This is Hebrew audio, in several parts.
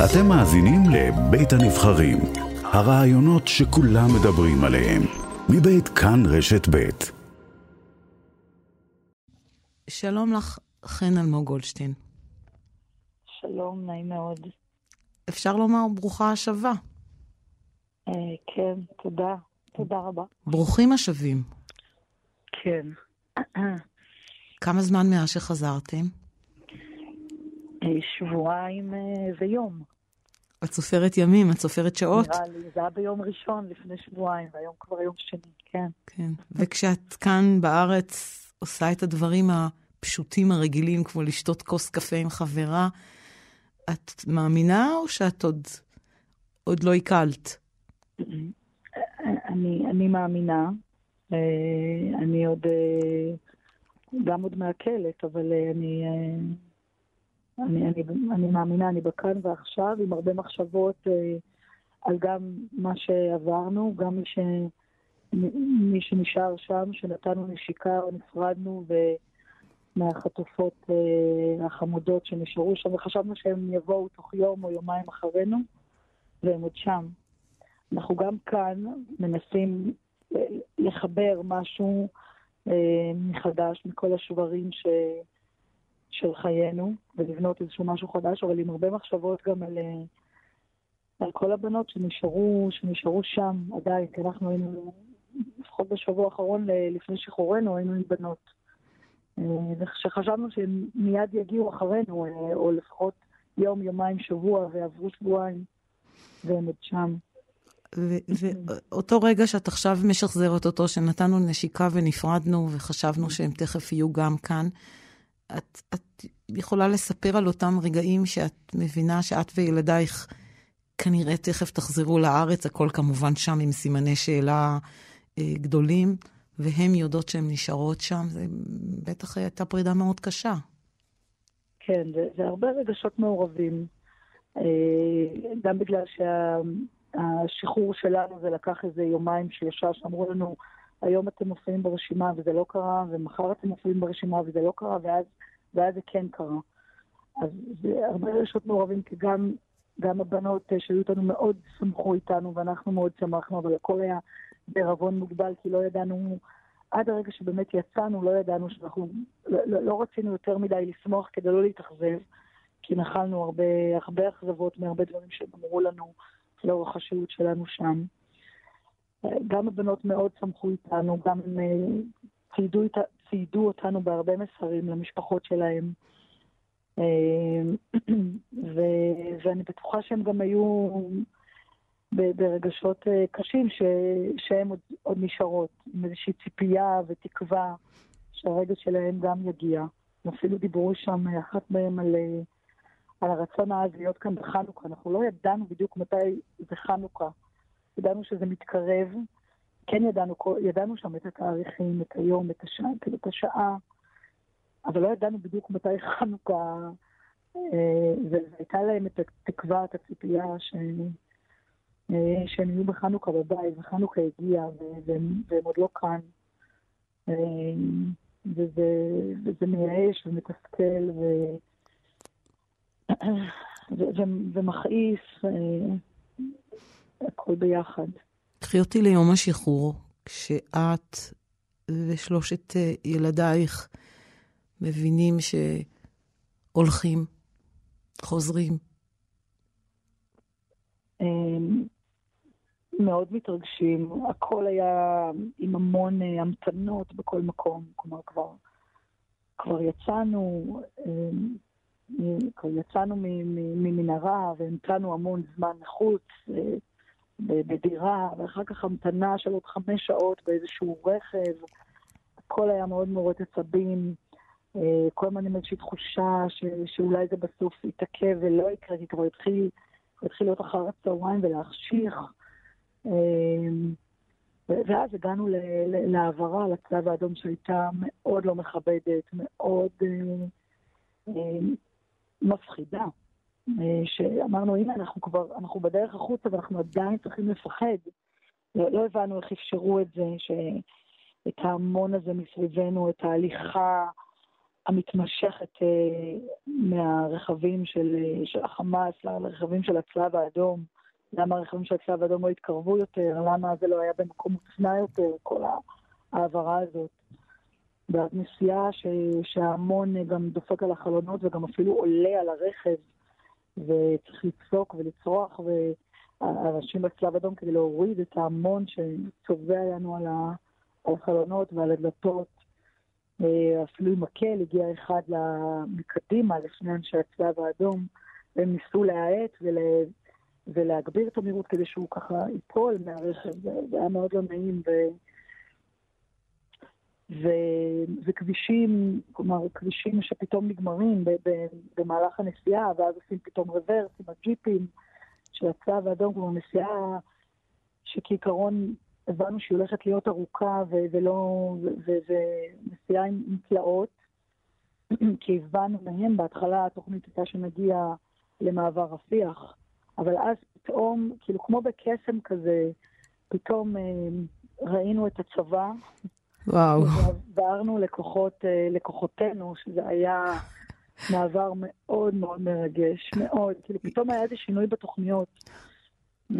אתם מאזינים לבית הנבחרים, הרעיונות שכולם מדברים עליהם, מבית כאן רשת בית. שלום לך, חן אלמוג גולדשטיין. שלום, נעים מאוד. אפשר לומר ברוכה השבה. אה, כן, תודה. תודה רבה. ברוכים השבים. כן. כמה זמן מאז שחזרתם? אה, שבועיים אה, ויום. את סופרת ימים, את סופרת שעות. נראה לי, זה היה ביום ראשון לפני שבועיים, והיום כבר יום שני, כן. כן. וכשאת כאן בארץ עושה את הדברים הפשוטים הרגילים, כמו לשתות כוס קפה עם חברה, את מאמינה או שאת עוד, עוד לא עיכלת? אני, אני מאמינה. אה, אני עוד, גם עוד מעכלת, אבל אני, אני, אני, אני מאמינה, אני בכאן ועכשיו, עם הרבה מחשבות על גם מה שעברנו, גם מי, ש, מי שנשאר שם, שנתנו נשיקה או נפרדנו, ומהחטופות החמודות שנשארו שם, וחשבנו שהם יבואו תוך יום או יומיים אחרינו, והם עוד שם. אנחנו גם כאן מנסים אה, לחבר משהו אה, מחדש מכל השברים ש... של חיינו, ולבנות איזשהו משהו חדש, אבל עם הרבה מחשבות גם על, אה, על כל הבנות שנשארו, שנשארו שם עדיין, כי אנחנו היינו, לפחות בשבוע האחרון לפני שחרורנו, היינו עם בנות. ושחשבנו שהם מיד יגיעו אחרינו, או לפחות יום, יומיים, שבוע, ועברו שבועיים, והם עוד שם. ואותו רגע שאת עכשיו משחזרת אותו, שנתנו נשיקה ונפרדנו וחשבנו שהם תכף יהיו גם כאן, את, את יכולה לספר על אותם רגעים שאת מבינה שאת וילדייך כנראה תכף תחזרו לארץ, הכל כמובן שם עם סימני שאלה אה, גדולים, והן יודעות שהן נשארות שם, זה בטח הייתה פרידה מאוד קשה. כן, זה, זה הרבה רגשות מעורבים. אה, גם בגלל שה... השחרור שלנו זה לקח איזה יומיים, שלושה, שאמרו לנו, היום אתם מופיעים ברשימה וזה לא קרה, ומחר אתם מופיעים ברשימה וזה לא קרה, ואז, ואז זה כן קרה. אז זה הרבה רגשות מעורבים, כי גם, גם הבנות שהיו איתנו מאוד שמחו איתנו, ואנחנו מאוד שמחנו, אבל הכל היה בערבון מוגבל, כי לא ידענו, עד הרגע שבאמת יצאנו, לא ידענו שאנחנו, לא, לא, לא רצינו יותר מדי לשמוח כדי לא להתאכזב, כי נחלנו הרבה, הרבה אכזבות מהרבה דברים שהם אמרו לנו. לאורך השהות שלנו שם. גם הבנות מאוד שמחו איתנו, גם הם אה, ציידו אותנו בהרבה מסרים למשפחות שלהם. אה, ו, ואני בטוחה שהם גם היו ברגשות אה, קשים ש, שהן עוד, עוד נשארות, עם איזושהי ציפייה ותקווה שהרגע שלהם גם יגיע. אפילו דיברו שם, אחת מהם על על הרצון העז להיות כאן בחנוכה. אנחנו לא ידענו בדיוק מתי זה חנוכה. ידענו שזה מתקרב. כן ידענו, ידענו שם את התאריכים, את היום, את השעה, כאילו את השעה, אבל לא ידענו בדיוק מתי חנוכה, אה, והייתה להם את התקווה, את הציפייה ש... אה, שהם יהיו בחנוכה בבית, וחנוכה הגיע, והם, והם עוד לא כאן. אה, וזה, וזה מייאש ומתסכל, ו... ומכעיס, אה, הכל ביחד. קחי אותי ליום השחרור, כשאת ושלושת אה, ילדייך מבינים שהולכים, חוזרים. אמ, מאוד מתרגשים, הכל היה עם המון אה, המתנות בכל מקום, כלומר כבר, כבר יצאנו, אמ, יצאנו ממנהרה והמתנו המון זמן מחוץ אה, בדירה, ואחר כך המתנה של עוד חמש שעות באיזשהו רכב. הכל היה מאוד מעורר עצבים. אה, כל הזמן עם איזושהי תחושה ש, שאולי זה בסוף יתעכב ולא יקרה, כי כבר התחיל, התחיל להיות אחר הצהריים ולהחשיך. אה, ואז הגענו להעברה לצלב האדום שהייתה מאוד לא מכבדת, מאוד מפחידה. אה, שאמרנו, הנה, אנחנו כבר, אנחנו בדרך החוצה ואנחנו עדיין צריכים לפחד. לא, לא הבנו איך אפשרו את זה, שאת ההמון הזה מסביבנו, את ההליכה, המתמשכת מהרכבים של, של החמאס לרכבים של הצלב האדום. למה הרכבים של הצלב האדום לא התקרבו יותר, למה זה לא היה במקום מוצנע יותר, כל ההעברה הזאת. ואז נסיעה ש, שההמון גם דופק על החלונות וגם אפילו עולה על הרכב, וצריך לצעוק ולצרוח, ואנשים בצלב אדום כדי להוריד את ההמון שצובע לנו על, החלונות ועל הדלתות. אה, אפילו עם מקל הגיע אחד מקדימה לפני אנשי הצלב האדום, והם ניסו להאט ול... ולהגביר את המהירות כדי שהוא ככה ייפול מהרכב, זה היה מאוד לא נעים. ו... ו... וכבישים, כלומר, כבישים שפתאום נגמרים. במהלך הנסיעה, ואז עושים פתאום רוורס עם הג'יפים של הצלב האדום, כלומר, נסיעה שכעיקרון הבנו שהיא הולכת להיות ארוכה ו... ולא... ונסיעה עם, עם תלאות, כי הבנו מהם בהתחלה התוכנית הייתה שנגיע למעבר רפיח. אבל אז פתאום, כאילו כמו בקסם כזה, פתאום אה, ראינו את הצבא. וואו. ועברנו לכוחות, אה, לכוחותינו, שזה היה מעבר מאוד מאוד מרגש, מאוד. כאילו פתאום היה איזה שינוי בתוכניות.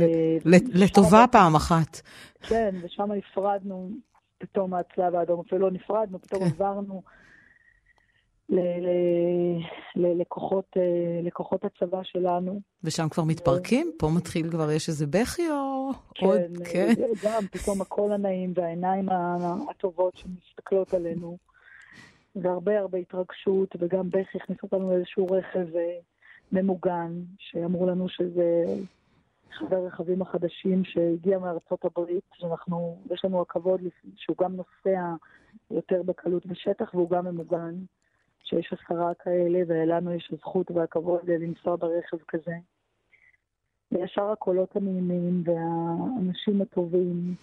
אה, לטובה פעם אחת. כן, ושם נפרדנו פתאום מהצלב האדום, אפילו לא נפרדנו, פתאום כן. עברנו ללקוחות, אה, לקוחות הצבא שלנו. ושם כבר מתפרקים? פה מתחיל כבר, יש איזה בכי או כן, עוד? כן, גם פתאום הקול הנעים והעיניים הטובות שמסתכלות עלינו. והרבה הרבה התרגשות, וגם בכי הכניס אותנו לאיזשהו רכב אה, ממוגן, שאמרו לנו שזה אחד הרכבים החדשים שהגיע מארצות הברית, שאנחנו, יש לנו הכבוד שהוא גם נוסע יותר בקלות בשטח והוא גם ממוגן. שיש עשרה כאלה, ולנו יש הזכות והכבוד לנסוע ברכב כזה. וישר הקולות הנעימים והאנשים הטובים,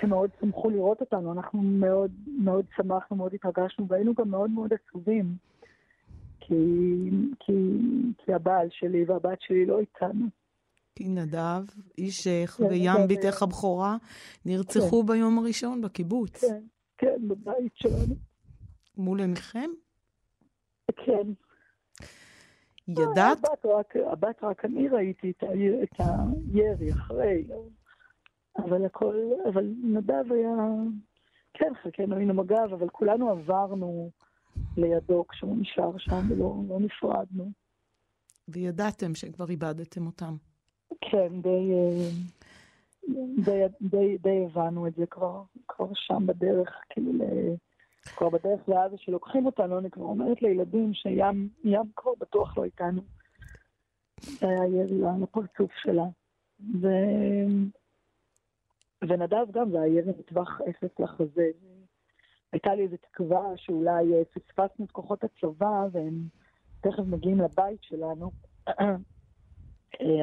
שמאוד שמחו לראות אותנו. אנחנו מאוד מאוד שמחנו, מאוד התרגשנו, והיינו גם מאוד מאוד עצובים. כי, כי, כי הבעל שלי והבת שלי לא איתנו. כי נדב, אישך כן, וים בתך הבכורה נרצחו כן. ביום הראשון בקיבוץ. כן, כן, בבית שלנו. מול עיניכם? כן. ידעת? הבת רק, הבת רק אני ראיתי את, ה, את הירי אחרי, אבל הכל, אבל נדב היה, כן, חלקנו היינו מג"ב, אבל כולנו עברנו לידו כשהוא נשאר שם ולא לא נפרדנו. וידעתם שכבר איבדתם אותם. כן, די, די, די, די הבנו את זה כבר, כבר שם בדרך, כאילו, כבר בדרך לעזה שלוקחים אותנו, אני כבר אומרת לילדים שים ים כבר בטוח לא איתנו. זה היה ירי לפרצוף שלה. ו... ונדב גם, זה היה ירי מטווח אפס לחזה. הייתה לי איזו תקווה שאולי אה, פספסנו את כוחות הצבא והם תכף מגיעים לבית שלנו. אה,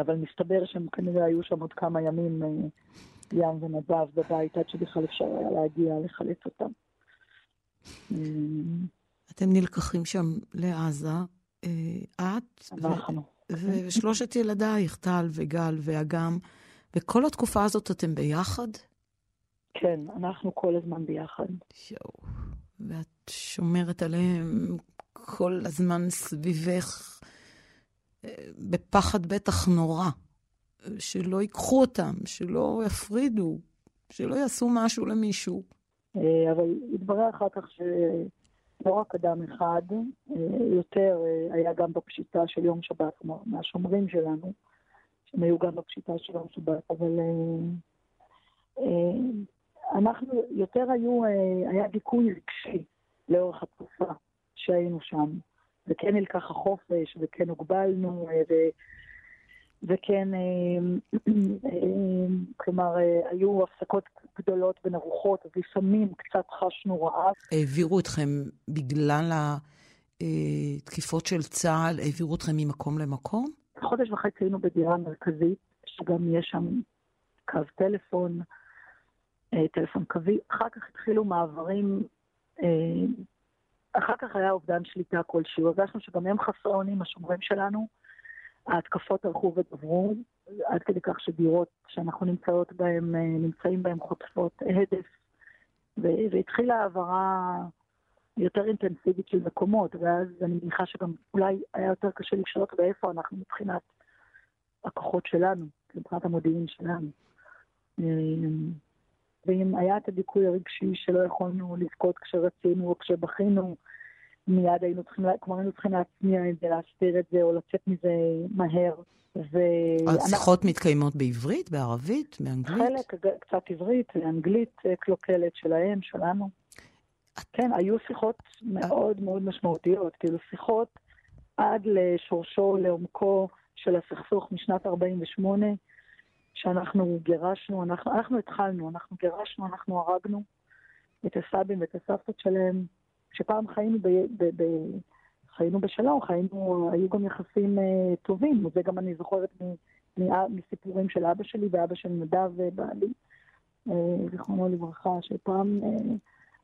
אבל מסתבר שהם כנראה היו שם עוד כמה ימים, אה, ים ונדב בבית, עד שבכלל אפשר היה להגיע לחלץ אותם. אתם נלקחים שם לעזה, אה, את ושלושת ילדייך, טל וגל ואגם, וכל התקופה הזאת אתם ביחד? כן, אנחנו כל הזמן ביחד. יואו, ואת שומרת עליהם כל הזמן סביבך, אה, בפחד בטח נורא, שלא ייקחו אותם, שלא יפרידו, שלא יעשו משהו למישהו. אה, אבל התברר אחר כך שלא רק אדם אחד, אה, יותר אה, היה גם בפשיטה של יום שבת, כלומר, מהשומרים שלנו, שהם היו גם בפשיטה של יום שבת, אבל אנחנו, יותר היו, היה דיכוי רגשי לאורך התקופה שהיינו שם, וכן נלקח החופש, וכן הוגבלנו, ו... וכן, אה, אה, כלומר, אה, היו הפסקות גדולות בין ארוחות, ולפעמים קצת חשנו רעב. העבירו אתכם בגלל התקיפות של צה"ל, העבירו אתכם ממקום למקום? חודש וחצי היינו בדירה מרכזית, שגם יש שם קו טלפון, טלפון קווי. אחר כך התחילו מעברים, אחר כך היה אובדן שליטה כלשהו. הרגשנו שגם הם חסרי אונים, השומרים שלנו. ההתקפות הלכו ודברו, עד כדי כך שדירות שאנחנו נמצאות בהן, אה, נמצאים בהן חוטפות הדף, והתחילה העברה יותר אינטנסיבית של מקומות, ואז אני מניחה שגם אולי היה יותר קשה לשלוט באיפה אנחנו מבחינת הכוחות שלנו, מבחינת המודיעין שלנו. אמ, ואם היה את הדיכוי הרגשי שלא יכולנו לבכות כשרצינו או כשבכינו, מיד היינו צריכים, כלומר היינו צריכים להצניע את זה, להסתיר את זה או לצאת מזה מהר. ו... השיחות מתקיימות בעברית, בערבית, באנגלית? חלק, קצת עברית, אנגלית אה, קלוקלת שלהם, שלנו. כן, היו שיחות מאוד מאוד משמעותיות, כאילו שיחות עד לשורשו, לעומקו של הסכסוך משנת 48', שאנחנו גירשנו, אנחנו, אנחנו התחלנו, אנחנו גירשנו, אנחנו הרגנו את הסבים ואת הסבתות שלהם, שפעם חיינו, ב, ב, ב, חיינו בשלום, חיינו, היו גם יחסים uh, טובים, וזה גם אני זוכרת מ, מ, מסיפורים של אבא שלי ואבא של נדב ובעלי, uh, זיכרונו לברכה, שפעם uh,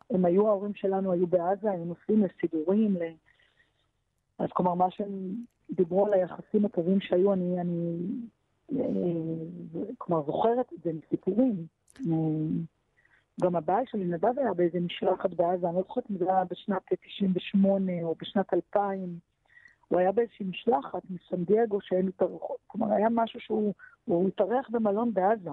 הם היו, ההורים שלנו היו בעזה, הם נוסעים לסידורים, ל... אז כלומר, מה שהם דיברו על היחסים הטובים שהיו, אני, אני כלומר, זוכרת את זה מסיפורים. גם הבעל שלי, נדב היה באיזה משלחת בעזה, אני לא זוכרת אם זה היה בשנת 98 או בשנת 2000. הוא היה באיזושהי משלחת מסן דייגו שהם התארחו, כלומר, היה משהו שהוא התארח במלון בעזה.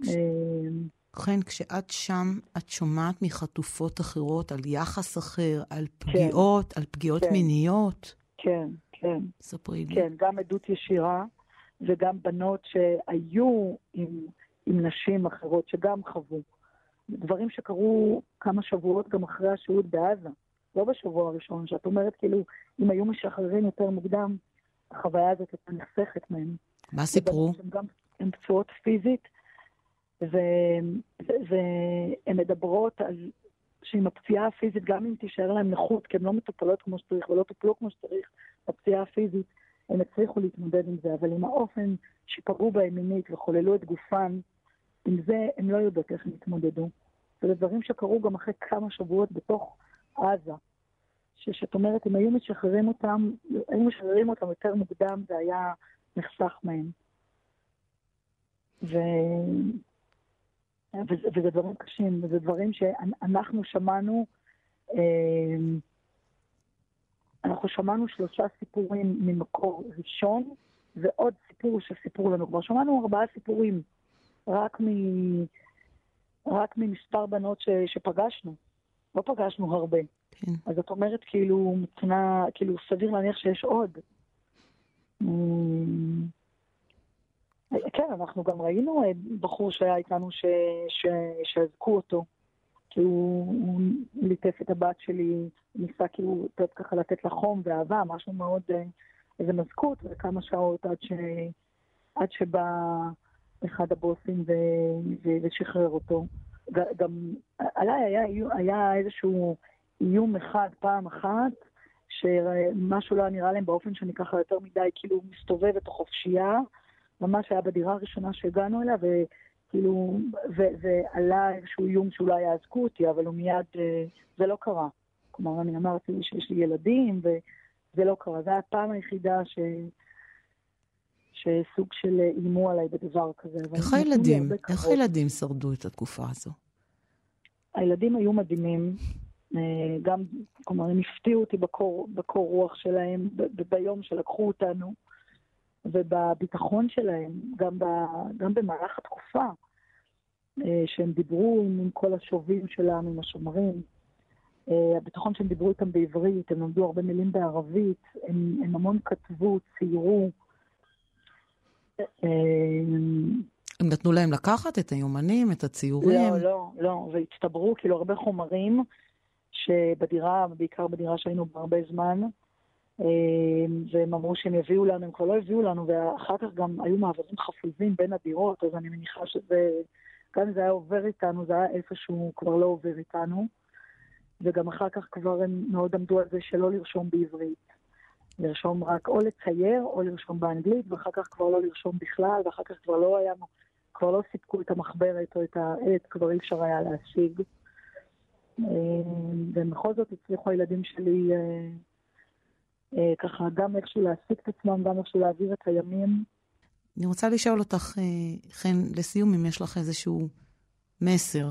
ובכן, כשאת שם, את שומעת מחטופות אחרות על יחס אחר, על כן. פגיעות, כן, על פגיעות כן, מיניות? כן, כן. ספרי לי. כן, גם עדות ישירה. וגם בנות שהיו עם, עם נשים אחרות, שגם חוו. דברים שקרו כמה שבועות גם אחרי השהות בעזה, לא בשבוע הראשון, שאת אומרת כאילו, אם היו משחררים יותר מוקדם, החוויה הזאת הייתה נחסכת מהם. מה סיפרו? הן גם הן פצועות פיזית, והן מדברות על שעם הפציעה הפיזית, גם אם תישאר להם נכות, כי הן לא מטופלות כמו שצריך ולא טופלו כמו שצריך, הפציעה הפיזית, הם הצליחו להתמודד עם זה, אבל עם האופן שפגעו בהם מינית וחוללו את גופן, עם זה הם לא יודעות איך הם התמודדו. זה דברים שקרו גם אחרי כמה שבועות בתוך עזה. שאת אומרת, אם היו משחררים אותם, היו משחררים אותם יותר מוקדם, זה היה נחסך מהם. ו... וזה, וזה דברים קשים, וזה דברים שאנחנו שמענו אה, אנחנו שמענו שלושה סיפורים ממקור ראשון, ועוד סיפור שסיפרו לנו. כבר שמענו ארבעה סיפורים, רק, מ... רק ממספר בנות ש... שפגשנו. לא פגשנו הרבה. כן. אז את אומרת, כאילו, מבחינה, כאילו, סביר להניח שיש עוד. כן, אנחנו גם ראינו בחור שהיה איתנו שאזקו אותו. כי הוא, הוא ליטף את הבת שלי, ניסה כאילו קצת ככה לתת לה חום ואהבה, משהו מאוד, אה, איזה מזכות, וכמה שעות עד, ש, עד שבא אחד הבוסים ו, ו, ושחרר אותו. גם עליי היה, היה איזשהו איום אחד, פעם אחת, שמשהו לא נראה להם באופן שאני ככה יותר מדי כאילו מסתובבת או חופשייה. ממש היה בדירה הראשונה שהגענו אליה, כאילו, ועלה איזשהו איום שאולי יעזקו אותי, אבל הוא מיד, אה, זה לא קרה. כלומר, אני אמרתי שיש לי ילדים, וזה לא קרה. זו הפעם היחידה ש... שסוג של איימו עליי בדבר כזה. איך הילדים, איך הילדים שרדו את התקופה הזו? הילדים היו מדהימים. אה, גם, כלומר, הם הפתיעו אותי בקור, בקור רוח שלהם, ב- ביום שלקחו אותנו. ובביטחון שלהם, גם, ב, גם במהלך התקופה, אה, שהם דיברו עם, עם כל השובים שלנו, עם השומרים. אה, הביטחון שהם דיברו איתם בעברית, הם למדו הרבה מילים בערבית, הם, הם המון כתבו, ציירו. אה, הם נתנו להם לקחת את היומנים, את הציורים? לא, לא, לא, והצטברו כאילו הרבה חומרים שבדירה, בעיקר בדירה שהיינו בה הרבה זמן, אמ, והם אמרו שהם יביאו לנו, הם כבר לא הביאו לנו, ואחר כך גם היו מעברים חפוזים בין הדירות, אז אני מניחה שזה, גם אם זה היה עובר איתנו, זה היה איפשהו כבר לא עובר איתנו. וגם אחר כך כבר הם מאוד עמדו על זה שלא לרשום בעברית. לרשום רק או לצייר או לרשום באנגלית, ואחר כך כבר לא לרשום בכלל, ואחר כך כבר לא היה, כבר לא סיפקו את המחברת או את העט, כבר אי אפשר היה להשיג. אמ, ובכל זאת הצליחו הילדים שלי אה, אה, ככה גם איכשהו להעסיק את עצמם, גם איכשהו להעביר את הימים. אני רוצה לשאול אותך, אה, חן, לסיום, אם יש לך איזשהו מסר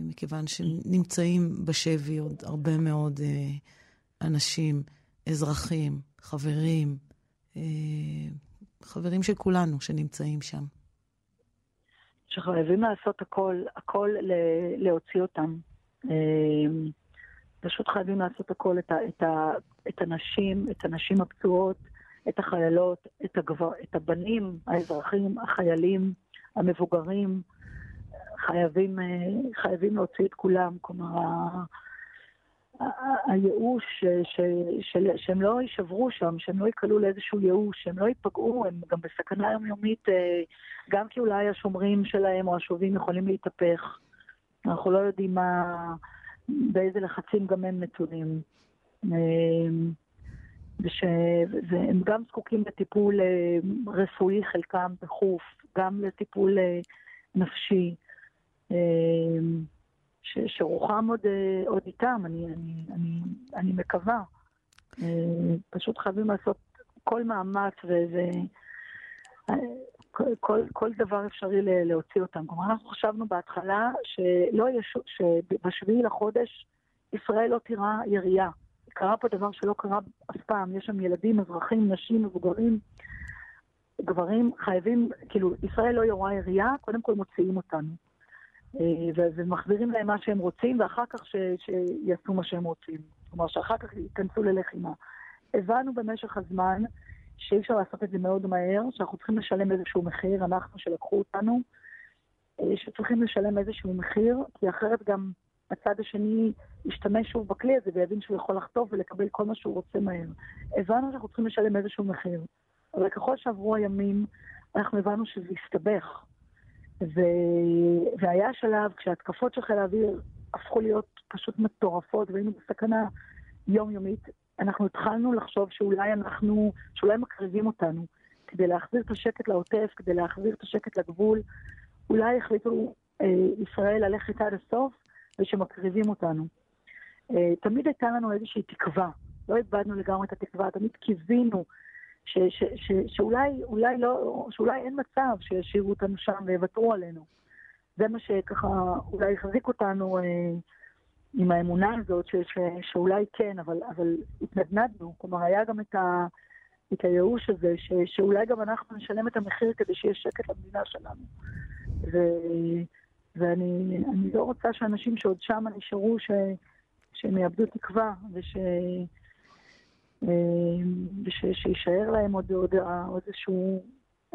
מכיוון שנמצאים בשבי עוד הרבה מאוד אנשים, אזרחים, חברים, חברים של כולנו שנמצאים שם. שחייבים לעשות הכל, הכל להוציא אותם. פשוט חייבים לעשות הכל, את, ה, את, ה, את הנשים, את הנשים הפצועות, את החיילות, את, הגבר, את הבנים, האזרחים, החיילים, המבוגרים. חייבים, חייבים להוציא את כולם. כלומר, הייאוש, ש, ש, שהם לא יישברו שם, שהם לא ייקלעו לאיזשהו ייאוש, שהם לא ייפגעו, הם גם בסכנה יומיומית, אה, גם כי אולי השומרים שלהם או השובים יכולים להתהפך. אנחנו לא יודעים מה, באיזה לחצים גם הם נתונים. אה, והם גם זקוקים לטיפול אה, רפואי, חלקם דחוף, גם לטיפול נפשי. ש, שרוחם עוד, אה, עוד איתם, אני, אני, אני, אני מקווה. אה, פשוט חייבים לעשות כל מאמץ וזה... אה, כל, כל דבר אפשרי להוציא אותם. כלומר, אנחנו חשבנו בהתחלה שלא יש, שבשביעי לחודש ישראל לא תיראה ירייה. קרה פה דבר שלא קרה אף פעם. יש שם ילדים, אזרחים, נשים, מבוגרים, גברים, חייבים, כאילו, ישראל לא יורה ירייה, קודם כל מוציאים אותנו. אה, ומחזירים להם מה שהם רוצים, ואחר כך ש, שיעשו מה שהם רוצים. כלומר, שאחר כך ייכנסו ללחימה. הבנו במשך הזמן שאי אפשר לעשות את זה מאוד מהר, שאנחנו צריכים לשלם איזשהו מחיר, אנחנו שלקחו אותנו, אה, שצריכים לשלם איזשהו מחיר, כי אחרת גם הצד השני ישתמש שוב בכלי הזה ויבין שהוא יכול לחטוף ולקבל כל מה שהוא רוצה מהר. הבנו שאנחנו צריכים לשלם איזשהו מחיר. אבל ככל שעברו הימים, אנחנו הבנו שזה הסתבך. ו... והיה שלב כשהתקפות של חיל האוויר הפכו להיות פשוט מטורפות והיינו בסכנה יומיומית, אנחנו התחלנו לחשוב שאולי אנחנו, שאולי מקריבים אותנו כדי להחזיר את השקט לעוטף, כדי להחזיר את השקט לגבול. אולי החליטו אה, ישראל ללכת עד הסוף ושמקריבים אותנו. אה, תמיד הייתה לנו איזושהי תקווה, לא איבדנו לגמרי את התקווה, תמיד קיווינו ש, ש, ש, שאולי אולי לא, שאולי אין מצב שישאירו אותנו שם ויוותרו עלינו. זה מה שככה אולי החזיק אותנו אה, עם האמונה הזאת, ש, ש, שאולי כן, אבל, אבל התנדנדנו. כלומר, היה גם את, ה, את הייאוש הזה, ש, שאולי גם אנחנו נשלם את המחיר כדי שיהיה שקט למדינה שלנו. ו, ואני לא רוצה שאנשים שעוד שם נשארו, ש, שהם יאבדו תקווה, וש... ושיישאר להם עוד, עוד, עוד איזושהי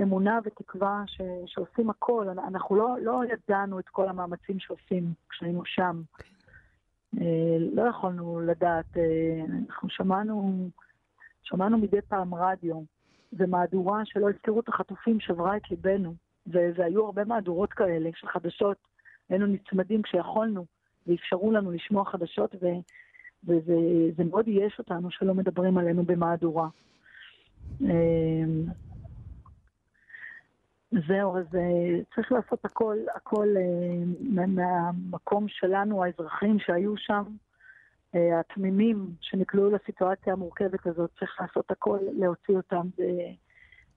אמונה ותקווה ש, שעושים הכל. אנחנו לא, לא ידענו את כל המאמצים שעושים כשהיינו שם. אה, לא יכולנו לדעת, אה, אנחנו שמענו, שמענו מדי פעם רדיו ומהדורה שלא הזכירו את החטופים שברה את ליבנו. והיו הרבה מהדורות כאלה של חדשות. היינו נצמדים כשיכולנו, ואפשרו לנו לשמוע חדשות, ו... וזה מאוד ייאש אותנו שלא מדברים עלינו במהדורה. אמ, זהו, אז אה, צריך לעשות הכל, הכל אה, מהמקום שלנו, האזרחים שהיו שם, אה, התמימים שנקלעו לסיטואציה המורכבת הזאת, צריך לעשות הכל, להוציא אותם.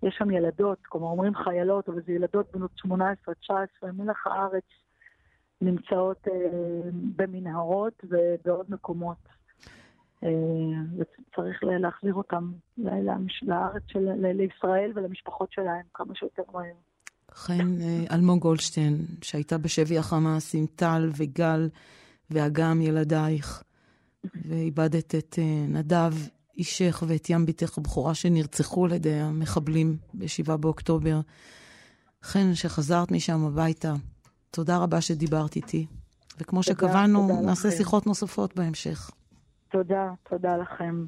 יש שם ילדות, כלומר אומרים חיילות, אבל זה ילדות בנות 18-19, מלח הארץ, נמצאות אה, במנהרות ובעוד מקומות. אה, וצריך להחזיר אותם לארץ, של, לישראל ולמשפחות שלהם כמה שיותר מהר. חן אה, אלמוג גולדשטיין, שהייתה בשבי החמאס עם טל וגל ואגם ילדייך, ואיבדת את נדב אישך ואת ים בתך הבכורה שנרצחו על ידי המחבלים ב-7 באוקטובר. חן, שחזרת משם הביתה, תודה רבה שדיברת איתי. וכמו שקבענו, נעשה לכם. שיחות נוספות בהמשך. תודה, תודה לכם.